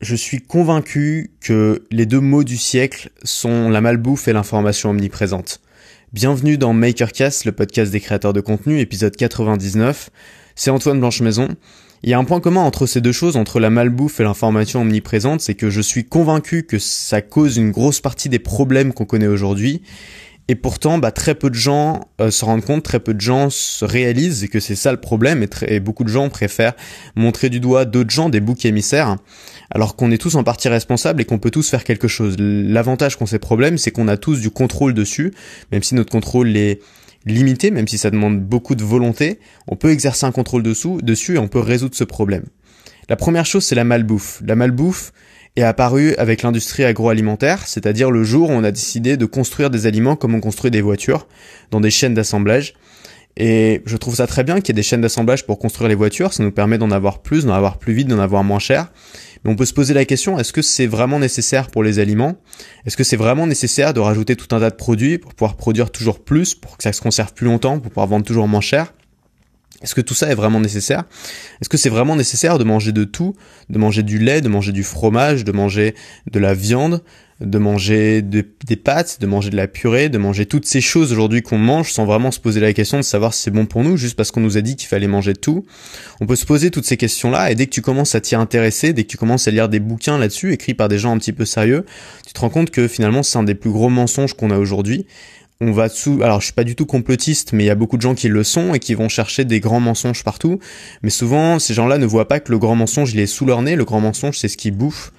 Je suis convaincu que les deux mots du siècle sont la malbouffe et l'information omniprésente. Bienvenue dans MakerCast, le podcast des créateurs de contenu, épisode 99. C'est Antoine Blanche-Maison. Il y a un point commun entre ces deux choses, entre la malbouffe et l'information omniprésente, c'est que je suis convaincu que ça cause une grosse partie des problèmes qu'on connaît aujourd'hui et pourtant, bah, très peu de gens euh, se rendent compte, très peu de gens se réalisent que c'est ça le problème, et, beaucoup de gens préfèrent montrer du doigt d'autres gens, des boucs émissaires, alors qu'on est tous en partie responsables et qu'on peut tous faire quelque chose. L'avantage qu'ont ces problèmes, c'est qu'on a tous du contrôle dessus, même si notre contrôle est limité, même si ça demande beaucoup de volonté, on peut exercer un contrôle dessus et on peut résoudre ce problème. La première chose, c'est la malbouffe. La malbouffe, est apparu avec l'industrie agroalimentaire, c'est-à-dire le jour où on a décidé de construire des aliments comme on construit des voitures, dans des chaînes d'assemblage. Et je trouve ça très bien qu'il y ait des chaînes d'assemblage pour construire les voitures, ça nous permet d'en avoir plus, d'en avoir plus vite, d'en avoir moins cher. Mais on peut se poser la question, est-ce que c'est vraiment nécessaire pour les aliments? Est-ce que c'est vraiment nécessaire de rajouter tout un tas de produits pour pouvoir produire toujours plus, pour que ça se conserve plus longtemps, pour pouvoir vendre toujours moins cher? Est-ce que tout ça est vraiment nécessaire? Est-ce que c'est vraiment nécessaire de manger de tout? De manger du lait, de manger du fromage, de manger de la viande, de manger des pâtes, de manger de la purée, de manger toutes ces choses aujourd'hui qu'on mange sans vraiment se poser la question de savoir si c'est bon pour nous, juste parce qu'on nous a dit qu'il fallait manger tout. On peut se poser toutes ces questions-là et dès que tu commences à t'y intéresser, dès que tu commences à lire des bouquins là-dessus, écrits par des gens un petit peu sérieux, tu te rends compte que finalement c'est un des plus gros mensonges qu'on a aujourd'hui. On va sous alors je suis pas du tout complotiste mais il y a beaucoup de gens qui le sont et qui vont chercher des grands mensonges partout. Mais souvent ces gens-là ne voient pas que le grand mensonge il est sous leur nez. Le grand mensonge c'est ce qui bouffe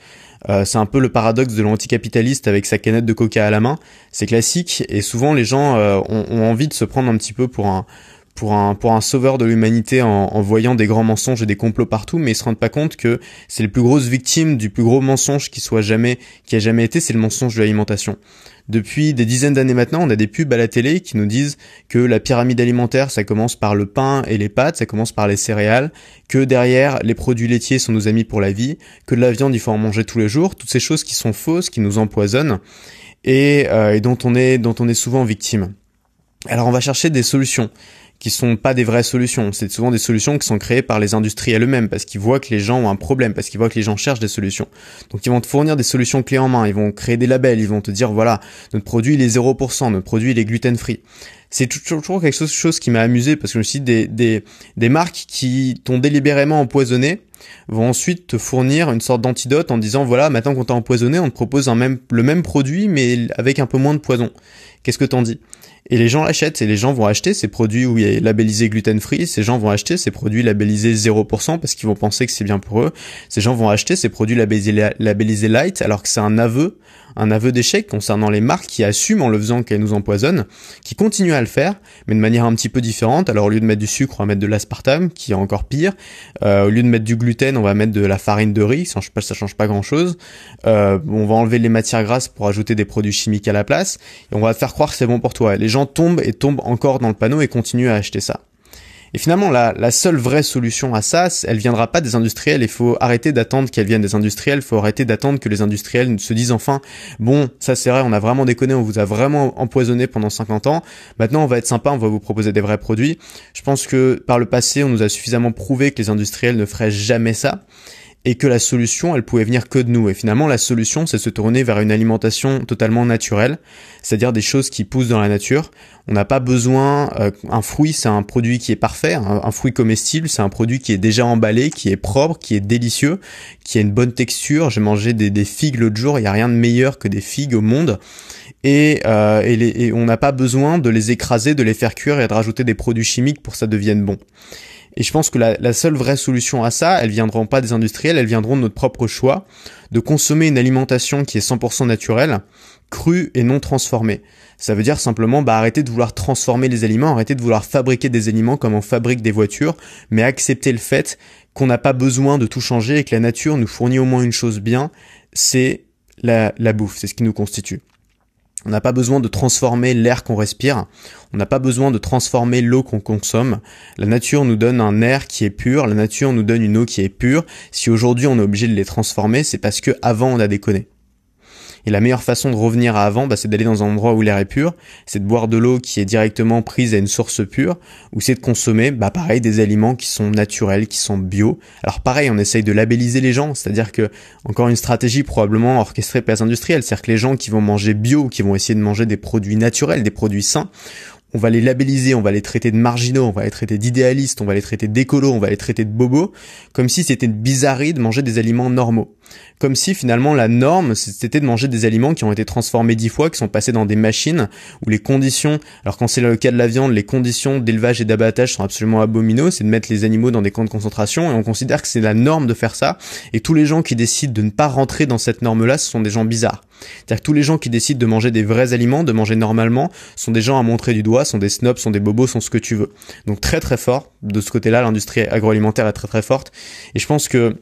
euh, c'est un peu le paradoxe de l'anticapitaliste avec sa canette de coca à la main c'est classique et souvent les gens euh, ont, envie de se prendre un petit peu pour un pour un, pour un sauveur de l'humanité en, en, voyant des grands mensonges et des complots partout, mais ils se rendent pas compte que c'est les plus grosses victimes du plus gros mensonge qui soit jamais, qui a jamais été, c'est le mensonge de l'alimentation. Depuis des dizaines d'années maintenant, on a des pubs à la télé qui nous disent que la pyramide alimentaire, ça commence par le pain et les pâtes, ça commence par les céréales, que derrière, les produits laitiers sont nos amis pour la vie, que de la viande, il faut en manger tous les jours, toutes ces choses qui sont fausses, qui nous empoisonnent et, euh, dont on est souvent victime. Alors on va chercher des solutions qui sont pas des vraies solutions. C'est souvent des solutions qui sont créées par les industriels eux-mêmes parce qu'ils voient que les gens ont un problème, parce qu'ils voient que les gens cherchent des solutions. Donc ils vont te fournir des solutions clés en main, ils vont créer des labels, ils vont te dire voilà, notre produit il est 0%, notre produit il est gluten free. C'est toujours quelque chose, qui m'a amusé parce que je me des, des, marques qui t'ont délibérément empoisonné vont ensuite te fournir une sorte d'antidote en disant voilà maintenant qu'on t'a empoisonné on te propose le même produit mais avec un peu moins de poison. Qu'est-ce que t'en dis? Et les gens l'achètent et les gens vont acheter ces produits où il est labellisé gluten free, ces gens vont acheter ces produits labellisés 0% parce qu'ils vont penser que c'est bien pour eux. Ces gens vont acheter ces produits labellisés, light alors que c'est un aveu un aveu d'échec concernant les marques qui assument en le faisant qu'elles nous empoisonnent, qui continuent à le faire, mais de manière un petit peu différente. Alors au lieu de mettre du sucre, on va mettre de l'aspartame, qui est encore pire. Euh, au lieu de mettre du gluten, on va mettre de la farine de riz, ça change pas, change pas grand chose. Euh, on va enlever les matières grasses pour ajouter des produits chimiques à la place, et on va faire croire que c'est bon pour toi. Les gens tombent et tombent encore dans le panneau et continuent à acheter ça. Et finalement, la, la, seule vraie solution à ça, elle viendra pas des industriels. Il faut arrêter d'attendre qu'elle vienne des industriels. Il faut arrêter d'attendre que les industriels se disent enfin, bon, ça c'est vrai, on a vraiment déconné, on vous a vraiment empoisonné pendant 50 ans. Maintenant, on va être sympa, on va vous proposer des vrais produits. Je pense que par le passé, on nous a suffisamment prouvé que les industriels ne feraient jamais ça et que la solution, elle pouvait venir que de nous. Et finalement, la solution, c'est se tourner vers une alimentation totalement naturelle, c'est-à-dire des choses qui poussent dans la nature. On n'a pas besoin, euh, un fruit, c'est un produit qui est parfait, un, fruit comestible, c'est un produit qui est déjà emballé, qui est propre, qui est délicieux, qui a une bonne texture. J'ai mangé des, figues l'autre jour, il n'y a rien de meilleur que des figues au monde. Et, euh, et on n'a pas besoin de les écraser, de les faire cuire et de rajouter des produits chimiques pour que ça devienne bon. Et je pense que la, seule vraie solution à ça, elles viendront pas des industriels, elles viendront de notre propre choix, de consommer une alimentation qui est 100% naturelle, crue et non transformée. Ça veut dire simplement bah, arrêter de vouloir transformer les aliments, arrêter de vouloir fabriquer des aliments comme on fabrique des voitures, mais accepter le fait qu'on n'a pas besoin de tout changer et que la nature nous fournit au moins une chose bien, c'est la, la bouffe, c'est ce qui nous constitue. On n'a pas besoin de transformer l'air qu'on respire. On n'a pas besoin de transformer l'eau qu'on consomme. La nature nous donne un air qui est pur. La nature nous donne une eau qui est pure. Si aujourd'hui on est obligé de les transformer, c'est parce que avant on a déconné. Et la meilleure façon de revenir à avant, bah, c'est d'aller dans un endroit où l'air est pur, c'est de boire de l'eau qui est directement prise à une source pure, ou c'est de consommer, bah pareil, des aliments qui sont naturels, qui sont bio. Alors pareil, on essaye de labelliser les gens, c'est-à-dire que encore une stratégie probablement orchestrée par les industriels, c'est-à-dire que les gens qui vont manger bio, qui vont essayer de manger des produits naturels, des produits sains, on va les labelliser, on va les traiter de marginaux, on va les traiter d'idéalistes, on va les traiter d'écolos, on va les traiter de bobos, comme si c'était une bizarrerie de manger des aliments normaux comme si finalement la norme c'était de manger des aliments qui ont été transformés dix fois, qui sont passés dans des machines où les conditions, alors quand c'est le cas de la viande, les conditions d'élevage et d'abattage sont absolument abominaux, c'est de mettre les animaux dans des camps de concentration et on considère que c'est la norme de faire ça et tous les gens qui décident de ne pas rentrer dans cette norme-là, ce sont des gens bizarres. C'est-à-dire que tous les gens qui décident de manger des vrais aliments, de manger normalement, sont des gens à montrer du doigt, sont des snobs, sont des bobos, sont ce que tu veux. Donc très très fort, de ce côté-là, l'industrie agroalimentaire est très très forte et je pense que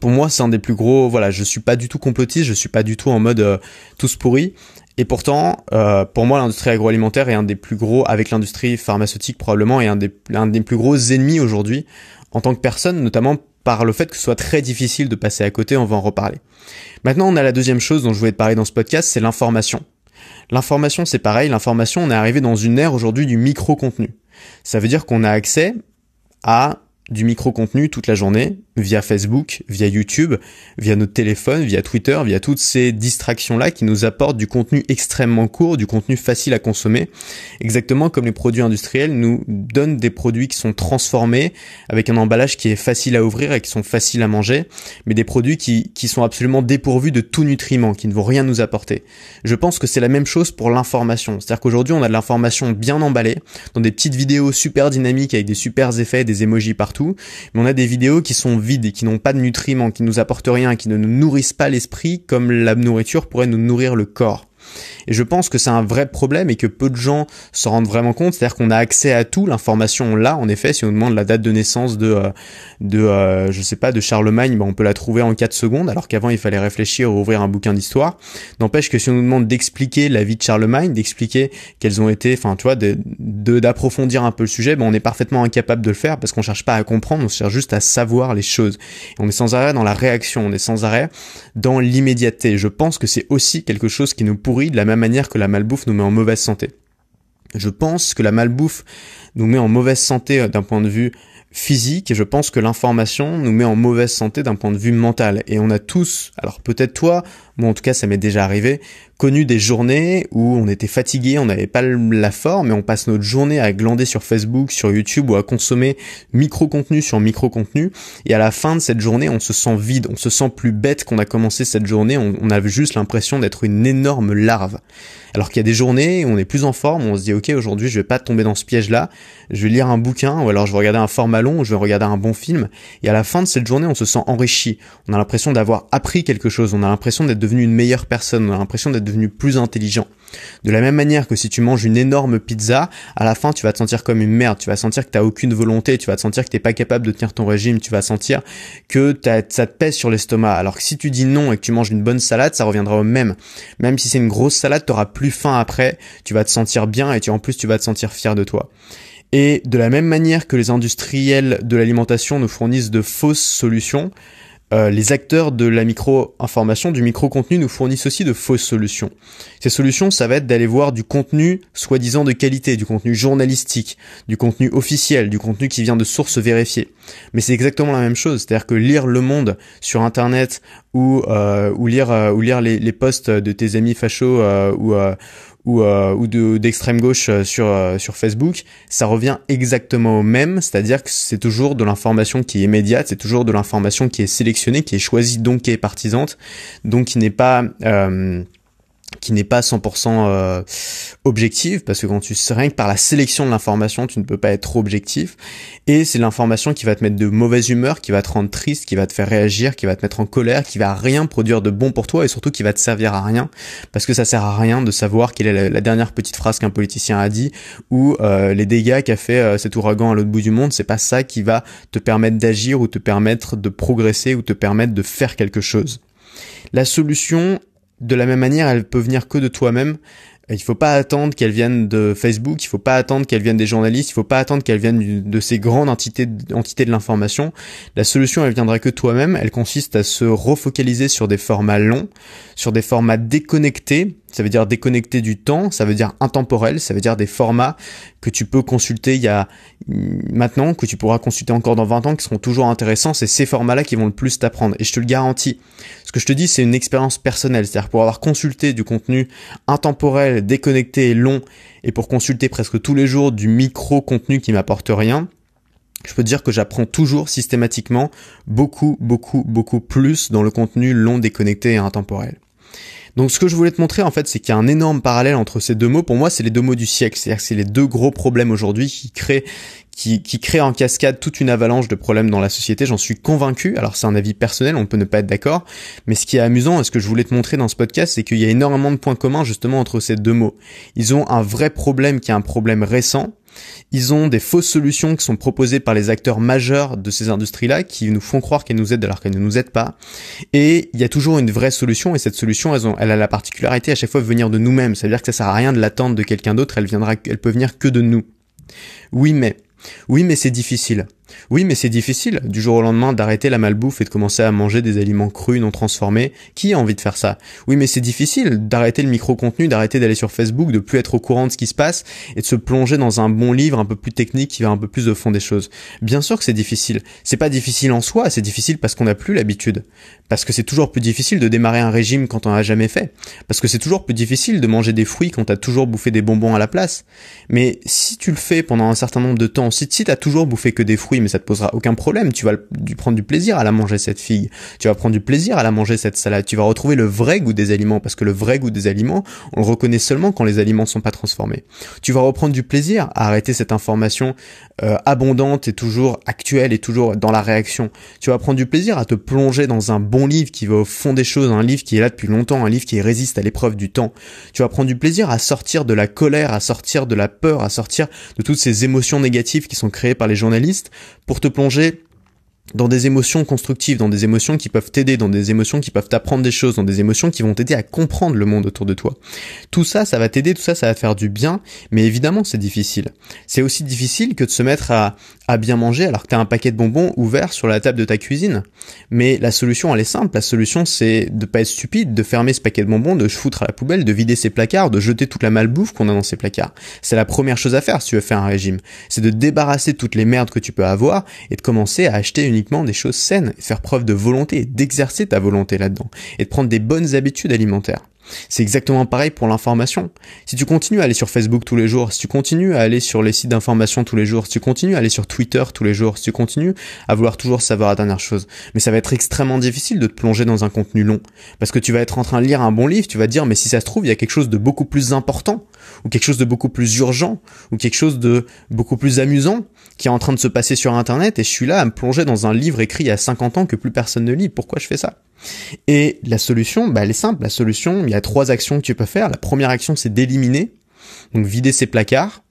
pour moi, c'est un des plus gros. Voilà, je suis pas du tout complotiste, je suis pas du tout en mode euh, tous pourris. Et pourtant, euh, pour moi, l'industrie agroalimentaire est un des plus gros, avec l'industrie pharmaceutique probablement, et un des, un des plus gros ennemis aujourd'hui en tant que personne, notamment par le fait que ce soit très difficile de passer à côté. On va en reparler. Maintenant, on a la deuxième chose dont je voulais te parler dans ce podcast, c'est l'information. L'information, c'est pareil. L'information, on est arrivé dans une ère aujourd'hui du micro-contenu. Ça veut dire qu'on a accès à du micro-contenu toute la journée, via Facebook, via YouTube, via notre téléphone, via Twitter, via toutes ces distractions-là qui nous apportent du contenu extrêmement court, du contenu facile à consommer, exactement comme les produits industriels nous donnent des produits qui sont transformés avec un emballage qui est facile à ouvrir et qui sont faciles à manger, mais des produits qui, qui sont absolument dépourvus de tout nutriment, qui ne vont rien nous apporter. Je pense que c'est la même chose pour l'information, c'est-à-dire qu'aujourd'hui on a de l'information bien emballée, dans des petites vidéos super dynamiques avec des super effets, des emojis partout, mais on a des vidéos qui sont vides et qui n'ont pas de nutriments, qui nous apportent rien, qui ne nous nourrissent pas l'esprit comme la nourriture pourrait nous nourrir le corps. Et je pense que c'est un vrai problème et que peu de gens s'en rendent vraiment compte. C'est-à-dire qu'on a accès à tout, l'information là, en effet. Si on demande la date de naissance de, euh, de euh, je sais pas, de Charlemagne, ben on peut la trouver en 4 secondes, alors qu'avant il fallait réfléchir ou ouvrir un bouquin d'histoire. N'empêche que si on nous demande d'expliquer la vie de Charlemagne, d'expliquer quelles ont été, enfin tu vois, de d'approfondir un peu le sujet, ben on est parfaitement incapable de le faire parce qu'on cherche pas à comprendre, on cherche juste à savoir les choses. Et on est sans arrêt dans la réaction, on est sans arrêt dans l'immédiateté. Je pense que c'est aussi quelque chose qui nous pourrit de la même manière que la malbouffe nous met en mauvaise santé. Je pense que la malbouffe nous met en mauvaise santé euh, d'un point de vue physique et je pense que l'information nous met en mauvaise santé d'un point de vue mental. Et on a tous, alors peut-être toi, moi en tout cas ça m'est déjà arrivé, connu des journées où on était fatigué, on n'avait pas la forme, mais on passe notre journée à glander sur Facebook, sur YouTube ou à consommer micro-contenu sur micro-contenu. Et à la fin de cette journée, on se sent vide, on se sent plus bête qu'on a commencé cette journée, on, a juste l'impression d'être une énorme larve. Alors qu'il y a des journées où on est plus en forme, on se dit ok aujourd'hui je vais pas tomber dans ce piège-là, je vais lire un bouquin ou alors je vais regarder un format long, ou je vais regarder un bon film. Et à la fin de cette journée, on se sent enrichi. On a l'impression d'avoir appris quelque chose, on a l'impression d'être devenu une meilleure personne, on a l'impression d'être devenu plus intelligent. De la même manière que si tu manges une énorme pizza, à la fin tu vas te sentir comme une merde, tu vas sentir que tu t'as aucune volonté, tu vas te sentir que t'es pas capable de tenir ton régime, tu vas sentir que ça te pèse sur l'estomac. Alors que si tu dis non et que tu manges une bonne salade, ça reviendra au même. Même si c'est une grosse salade, t'auras plus faim après, tu vas te sentir bien et tu, en plus tu vas te sentir fier de toi. Et de la même manière que les industriels de l'alimentation nous fournissent de fausses solutions, euh, les acteurs de la micro-information, du micro-contenu nous fournissent aussi de fausses solutions. Ces solutions, ça va être d'aller voir du contenu soi-disant de qualité, du contenu journalistique, du contenu officiel, du contenu qui vient de sources vérifiées. Mais c'est exactement la même chose, c'est-à-dire que lire Le Monde sur Internet ou, euh, ou lire, euh, ou lire les, les posts de tes amis fachos ou, ou, euh, ou d'extrême gauche euh, sur, euh, sur Facebook, ça revient exactement au même, c'est-à-dire que c'est toujours de l'information qui est immédiate, c'est toujours de l'information qui est sélectionnée, qui est choisie, donc qui est partisante, donc qui n'est pas... Euh, qui n'est pas 100% euh, objective parce que quand tu rien que par la sélection de l'information tu ne peux pas être trop objectif. Et c'est l'information qui va te mettre de mauvaise humeur qui va te rendre triste qui va te faire réagir qui va te mettre en colère qui va rien produire de bon pour toi et surtout qui va te servir à rien. Parce que ça sert à rien de savoir quelle est la, dernière petite phrase qu'un politicien a dit ou euh, les dégâts qu'a fait euh, cet ouragan à l'autre bout du monde. C'est pas ça qui va te permettre d'agir ou te permettre de progresser ou te permettre de faire quelque chose. La solution de la même manière, elle peut venir que de toi-même. Il faut pas attendre qu'elles viennent de Facebook, il faut pas attendre qu'elles viennent des journalistes, il faut pas attendre qu'elles viennent de ces grandes entités, de l'information. La solution, elle viendra que toi-même. Elle consiste à se refocaliser sur des formats longs, sur des formats déconnectés, ça veut dire déconnecté du temps, ça veut dire intemporel, ça veut dire des formats que tu peux consulter il y a maintenant, que tu pourras consulter encore dans 20 ans, qui seront toujours intéressants, c'est ces formats-là qui vont le plus t'apprendre. Et je te le garantis. Ce que je te dis, c'est une expérience personnelle. C'est-à-dire pour avoir consulté du contenu intemporel, déconnecté et long, et pour consulter presque tous les jours du micro-contenu qui m'apporte rien, je peux dire que j'apprends toujours systématiquement beaucoup, beaucoup, beaucoup plus dans le contenu long, déconnecté et intemporel. Donc ce que je voulais te montrer en fait, c'est qu'il y a un énorme parallèle entre ces deux mots. Pour moi, c'est les deux mots du siècle. C'est-à-dire que c'est les deux gros problèmes aujourd'hui qui créent qui, qui crée en cascade toute une avalanche de problèmes dans la société, j'en suis convaincu. Alors c'est un avis personnel, on peut ne pas être d'accord, mais ce qui est amusant et ce que je voulais te montrer dans ce podcast, c'est qu'il y a énormément de points communs justement entre ces deux mots. Ils ont un vrai problème qui est un problème récent, ils ont des fausses solutions qui sont proposées par les acteurs majeurs de ces industries-là qui nous font croire qu'elles nous aident alors qu'elles ne nous aident pas. Et il y a toujours une vraie solution et cette solution, elle, a la particularité à chaque fois de venir de nous-mêmes. Ça veut dire que ça sert à rien de l'attendre de quelqu'un d'autre, elle viendra, elle peut venir que de nous. Oui, mais oui, mais c'est difficile. Oui, mais c'est difficile du jour au lendemain d'arrêter la malbouffe et de commencer à manger des aliments crus non transformés. Qui a envie de faire ça? Oui, mais c'est difficile d'arrêter le micro-contenu, d'arrêter d'aller sur Facebook, de plus être au courant de ce qui se passe et de se plonger dans un bon livre un peu plus technique qui va un peu plus au fond des choses. Bien sûr que c'est difficile. C'est pas difficile en soi, c'est difficile parce qu'on n'a plus l'habitude. Parce que c'est toujours plus difficile de démarrer un régime quand on n'a jamais fait. Parce que c'est toujours plus difficile de manger des fruits quand t'as toujours bouffé des bonbons à la place. Mais si tu le fais pendant un certain nombre de temps, si, t'as toujours bouffé que des fruits, mais ça te posera aucun problème. Tu vas prendre du plaisir à la manger cette figue. Tu vas prendre du plaisir à la manger cette salade. Tu vas retrouver le vrai goût des aliments parce que le vrai goût des aliments, on le reconnaît seulement quand les aliments sont pas transformés. Tu vas reprendre du plaisir à arrêter cette information euh, abondante et toujours actuelle et toujours dans la réaction. Tu vas prendre du plaisir à te plonger dans un bon livre qui va au fond des choses, un livre qui est là depuis longtemps, un livre qui résiste à l'épreuve du temps. Tu vas prendre du plaisir à sortir de la colère, à sortir de la peur, à sortir de toutes ces émotions négatives qui sont créées par les journalistes pour te plonger dans des émotions constructives, dans des émotions qui peuvent t'aider, dans des émotions qui peuvent t'apprendre des choses, dans des émotions qui vont t'aider à comprendre le monde autour de toi. Tout ça, ça va t'aider, tout ça, ça va faire du bien, mais évidemment, c'est difficile. C'est aussi difficile que de se mettre à, à bien manger alors que t'as un paquet de bonbons ouvert sur la table de ta cuisine. Mais la solution, elle est simple. La solution, c'est de pas être stupide, de fermer ce paquet de bonbons, de foutre à la poubelle, de vider ses placards, de jeter toute la malbouffe qu'on a dans ses placards. C'est la première chose à faire si tu veux faire un régime. C'est de débarrasser toutes les merdes que tu peux avoir et de commencer à acheter une des choses saines, faire preuve de volonté, d'exercer ta volonté là-dedans, et de prendre des bonnes habitudes alimentaires. C'est exactement pareil pour l'information. Si tu continues à aller sur Facebook tous les jours, si tu continues à aller sur les sites d'information tous les jours, si tu continues à aller sur Twitter tous les jours, si tu continues à vouloir toujours savoir la dernière chose, mais ça va être extrêmement difficile de te plonger dans un contenu long. Parce que tu vas être en train de lire un bon livre, tu vas dire, mais si ça se trouve, il y a quelque chose de beaucoup plus important, ou quelque chose de beaucoup plus urgent, ou quelque chose de beaucoup plus amusant, qui est en train de se passer sur Internet et je suis là à me plonger dans un livre écrit il y a 50 ans que plus personne ne lit. Pourquoi je fais ça? Et la solution, bah, elle est simple. La solution, il y a trois actions que tu peux faire. La première action, c'est d'éliminer, donc vider ses placards.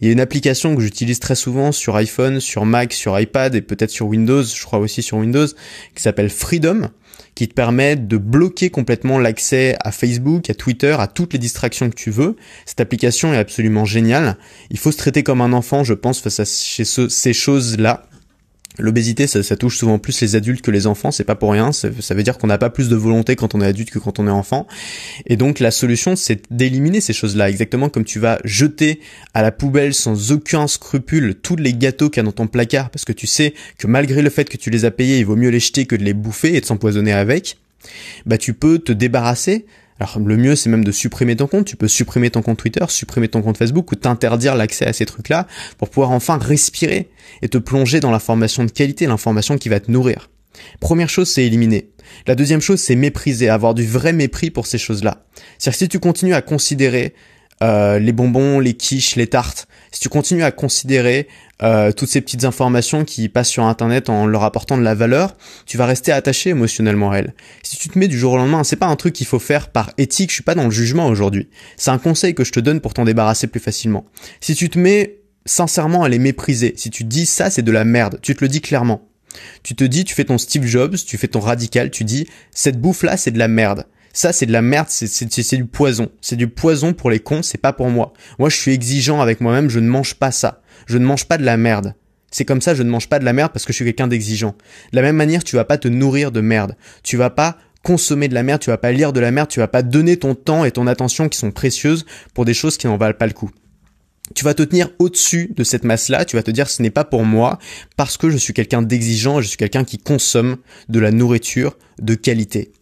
Il y a une application que j'utilise très souvent sur iPhone, sur Mac, sur iPad et peut-être sur Windows, je crois aussi sur Windows, qui s'appelle Freedom qui te permet de bloquer complètement l'accès à Facebook, à Twitter, à toutes les distractions que tu veux. Cette application est absolument géniale. Il faut se traiter comme un enfant, je pense, face à ces choses-là. L'obésité, ça, ça, touche souvent plus les adultes que les enfants, c'est pas pour rien. Ça, veut dire qu'on n'a pas plus de volonté quand on est adulte que quand on est enfant. Et donc la solution, c'est d'éliminer ces choses-là, exactement comme tu vas jeter à la poubelle sans aucun scrupule tous les gâteaux qu'il y a dans ton placard, parce que tu sais que malgré le fait que tu les as payés, il vaut mieux les jeter que de les bouffer et de s'empoisonner avec. Bah tu peux te débarrasser alors le mieux c'est même de supprimer ton compte, tu peux supprimer ton compte Twitter, supprimer ton compte Facebook ou t'interdire l'accès à ces trucs-là pour pouvoir enfin respirer et te plonger dans l'information de qualité, l'information qui va te nourrir. Première chose, c'est éliminer. La deuxième chose, c'est mépriser, avoir du vrai mépris pour ces choses-là. C'est-à-dire si tu continues à considérer euh, les bonbons, les quiches, les tartes, si tu continues à considérer euh, toutes ces petites informations qui passent sur Internet en leur apportant de la valeur, tu vas rester attaché émotionnellement à elles. Si tu te mets du jour au lendemain, c'est pas un truc qu'il faut faire par éthique, je suis pas dans le jugement aujourd'hui. C'est un conseil que je te donne pour t'en débarrasser plus facilement. Si tu te mets sincèrement à les mépriser, si tu dis ça c'est de la merde, tu te le dis clairement. Tu te dis, tu fais ton Steve Jobs, tu fais ton radical, tu dis cette bouffe là c'est de la merde Ça, c'est de la merde, c'est du poison. C'est du poison pour les cons, c'est pas pour moi. Moi, je suis exigeant avec moi-même, je ne mange pas ça. Je ne mange pas de la merde. C'est comme ça, je ne mange pas de la merde parce que je suis quelqu'un d'exigeant. De la même manière, tu vas pas te nourrir de merde. Tu vas pas consommer de la merde, tu vas pas lire de la merde, tu vas pas donner ton temps et ton attention qui sont précieuses pour des choses qui n'en valent pas le coup. Tu vas te tenir au-dessus de cette masse-là, tu vas te dire ce n'est pas pour moi parce que je suis quelqu'un d'exigeant, je suis quelqu'un qui consomme de la nourriture de qualité.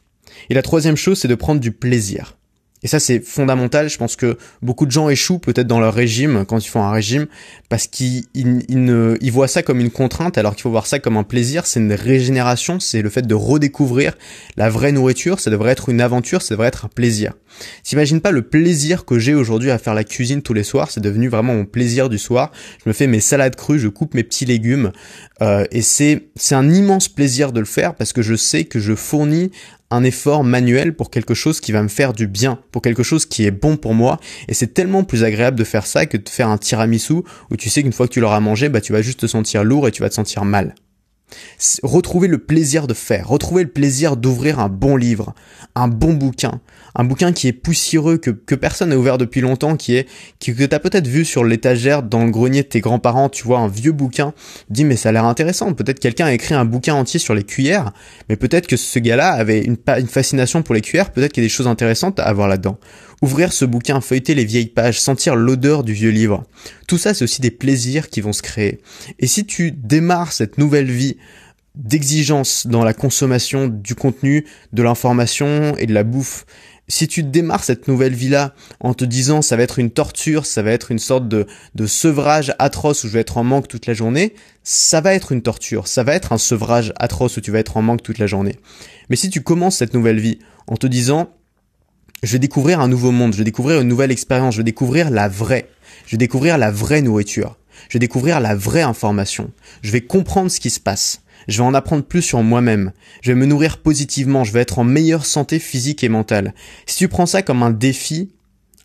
Et la troisième chose, c'est de prendre du plaisir. Et ça, c'est fondamental. Je pense que beaucoup de gens échouent peut-être dans leur régime quand ils font un régime parce qu'ils ils, voient ça comme une contrainte alors qu'il faut voir ça comme un plaisir. C'est une régénération. C'est le fait de redécouvrir la vraie nourriture. Ça devrait être une aventure. Ça devrait être un plaisir. T'imagines pas le plaisir que j'ai aujourd'hui à faire la cuisine tous les soirs. C'est devenu vraiment mon plaisir du soir. Je me fais mes salades crues. Je coupe mes petits légumes. Euh, et c'est, c'est un immense plaisir de le faire parce que je sais que je fournis un effort manuel pour quelque chose qui va me faire du bien, pour quelque chose qui est bon pour moi. Et c'est tellement plus agréable de faire ça que de faire un tiramisu où tu sais qu'une fois que tu l'auras mangé, bah, tu vas juste te sentir lourd et tu vas te sentir mal. Retrouver le plaisir de faire, retrouver le plaisir d'ouvrir un bon livre, un bon bouquin, un bouquin qui est poussiéreux, que, personne n'a ouvert depuis longtemps, qui est, qui, que t'as peut-être vu sur l'étagère dans le grenier de tes grands-parents, tu vois, un vieux bouquin, dis mais ça a l'air intéressant, peut-être quelqu'un a écrit un bouquin entier sur les cuillères, mais peut-être que ce gars-là avait une, une fascination pour les cuillères, peut-être qu'il y a des choses intéressantes à avoir là-dedans. Ouvrir ce bouquin, feuilleter les vieilles pages, sentir l'odeur du vieux livre. Tout ça, c'est aussi des plaisirs qui vont se créer. Et si tu démarres cette nouvelle vie d'exigence dans la consommation du contenu, de l'information et de la bouffe, si tu démarres cette nouvelle vie-là en te disant ça va être une torture, ça va être une sorte de, sevrage atroce où je vais être en manque toute la journée, ça va être une torture, ça va être un sevrage atroce où tu vas être en manque toute la journée. Mais si tu commences cette nouvelle vie en te disant je vais découvrir un nouveau monde, je vais découvrir une nouvelle expérience, je vais découvrir la vraie, je vais découvrir la vraie nourriture, je vais découvrir la vraie information, je vais comprendre ce qui se passe, je vais en apprendre plus sur moi-même, je vais me nourrir positivement, je vais être en meilleure santé physique et mentale. Si tu prends ça comme un défi,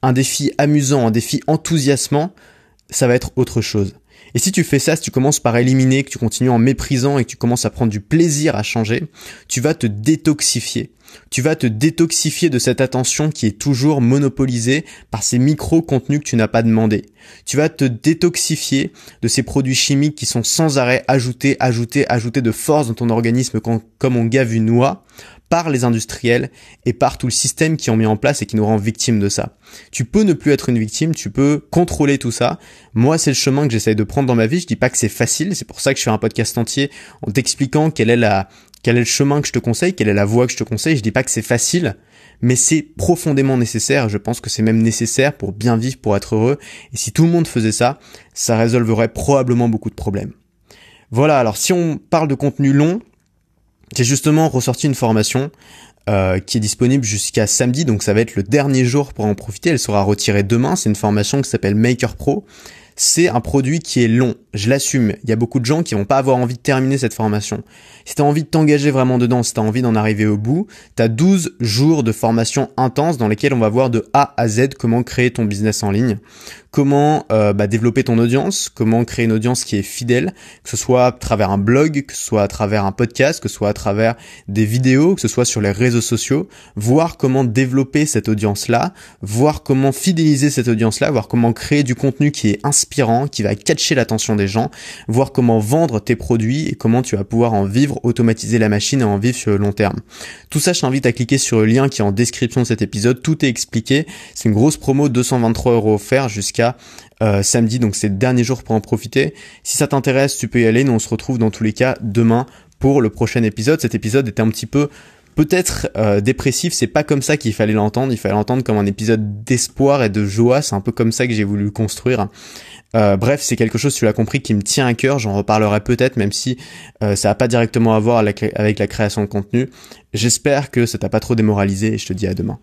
un défi amusant, un défi enthousiasmant, ça va être autre chose. Et si tu fais ça, si tu commences par éliminer, que tu continues en méprisant et que tu commences à prendre du plaisir à changer, tu vas te détoxifier. Tu vas te détoxifier de cette attention qui est toujours monopolisée par ces micro-contenus que tu n'as pas demandé. Tu vas te détoxifier de ces produits chimiques qui sont sans arrêt ajoutés, ajoutés, ajoutés de force dans ton organisme comme on gave une noix par les industriels et par tout le système qui ont mis en place et qui nous rend victimes de ça. Tu peux ne plus être une victime, tu peux contrôler tout ça. Moi, c'est le chemin que j'essaye de prendre dans ma vie. Je dis pas que c'est facile, c'est pour ça que je fais un podcast entier en t'expliquant est quel est le chemin que je te conseille, quelle est la voie que je te conseille. Je dis pas que c'est facile, mais c'est profondément nécessaire. Je pense que c'est même nécessaire pour bien vivre, pour être heureux. Et si tout le monde faisait ça, ça résolverait probablement beaucoup de problèmes. Voilà, alors si on parle de contenu long, j'ai justement ressorti une formation euh, qui est disponible jusqu'à samedi, donc ça va être le dernier jour pour en profiter. Elle sera retirée demain. C'est une formation qui s'appelle Maker Pro. C'est un produit qui est long, je l'assume. Il y a beaucoup de gens qui vont pas avoir envie de terminer cette formation. Si tu as envie de t'engager vraiment dedans, si tu as envie d'en arriver au bout, tu as 12 jours de formation intense dans lesquels on va voir de A à Z comment créer ton business en ligne comment euh, bah, développer ton audience, comment créer une audience qui est fidèle, que ce soit à travers un blog, que ce soit à travers un podcast, que ce soit à travers des vidéos, que ce soit sur les réseaux sociaux, voir comment développer cette audience-là, voir comment fidéliser cette audience-là, voir comment créer du contenu qui est inspirant, qui va catcher l'attention des gens, voir comment vendre tes produits et comment tu vas pouvoir en vivre, automatiser la machine et en vivre sur le long terme. Tout ça, je t'invite à cliquer sur le lien qui est en description de cet épisode, tout est expliqué. C'est une grosse promo, 223 euros offerts jusqu'à euh, samedi, donc c'est le dernier jour pour en profiter. Si ça t'intéresse, tu peux y aller. Nous, on se retrouve dans tous les cas demain pour le prochain épisode. Cet épisode était un petit peu peut-être euh, dépressif, c'est pas comme ça qu'il fallait l'entendre, il fallait l'entendre comme un épisode d'espoir et de joie, c'est un peu comme ça que j'ai voulu construire. Euh, bref, c'est quelque chose, tu l'as compris, qui me tient à cœur, j'en reparlerai peut-être, même si ça n'a pas directement à voir avec la création de contenu. J'espère que ça t'a pas trop démoralisé et je te dis à demain.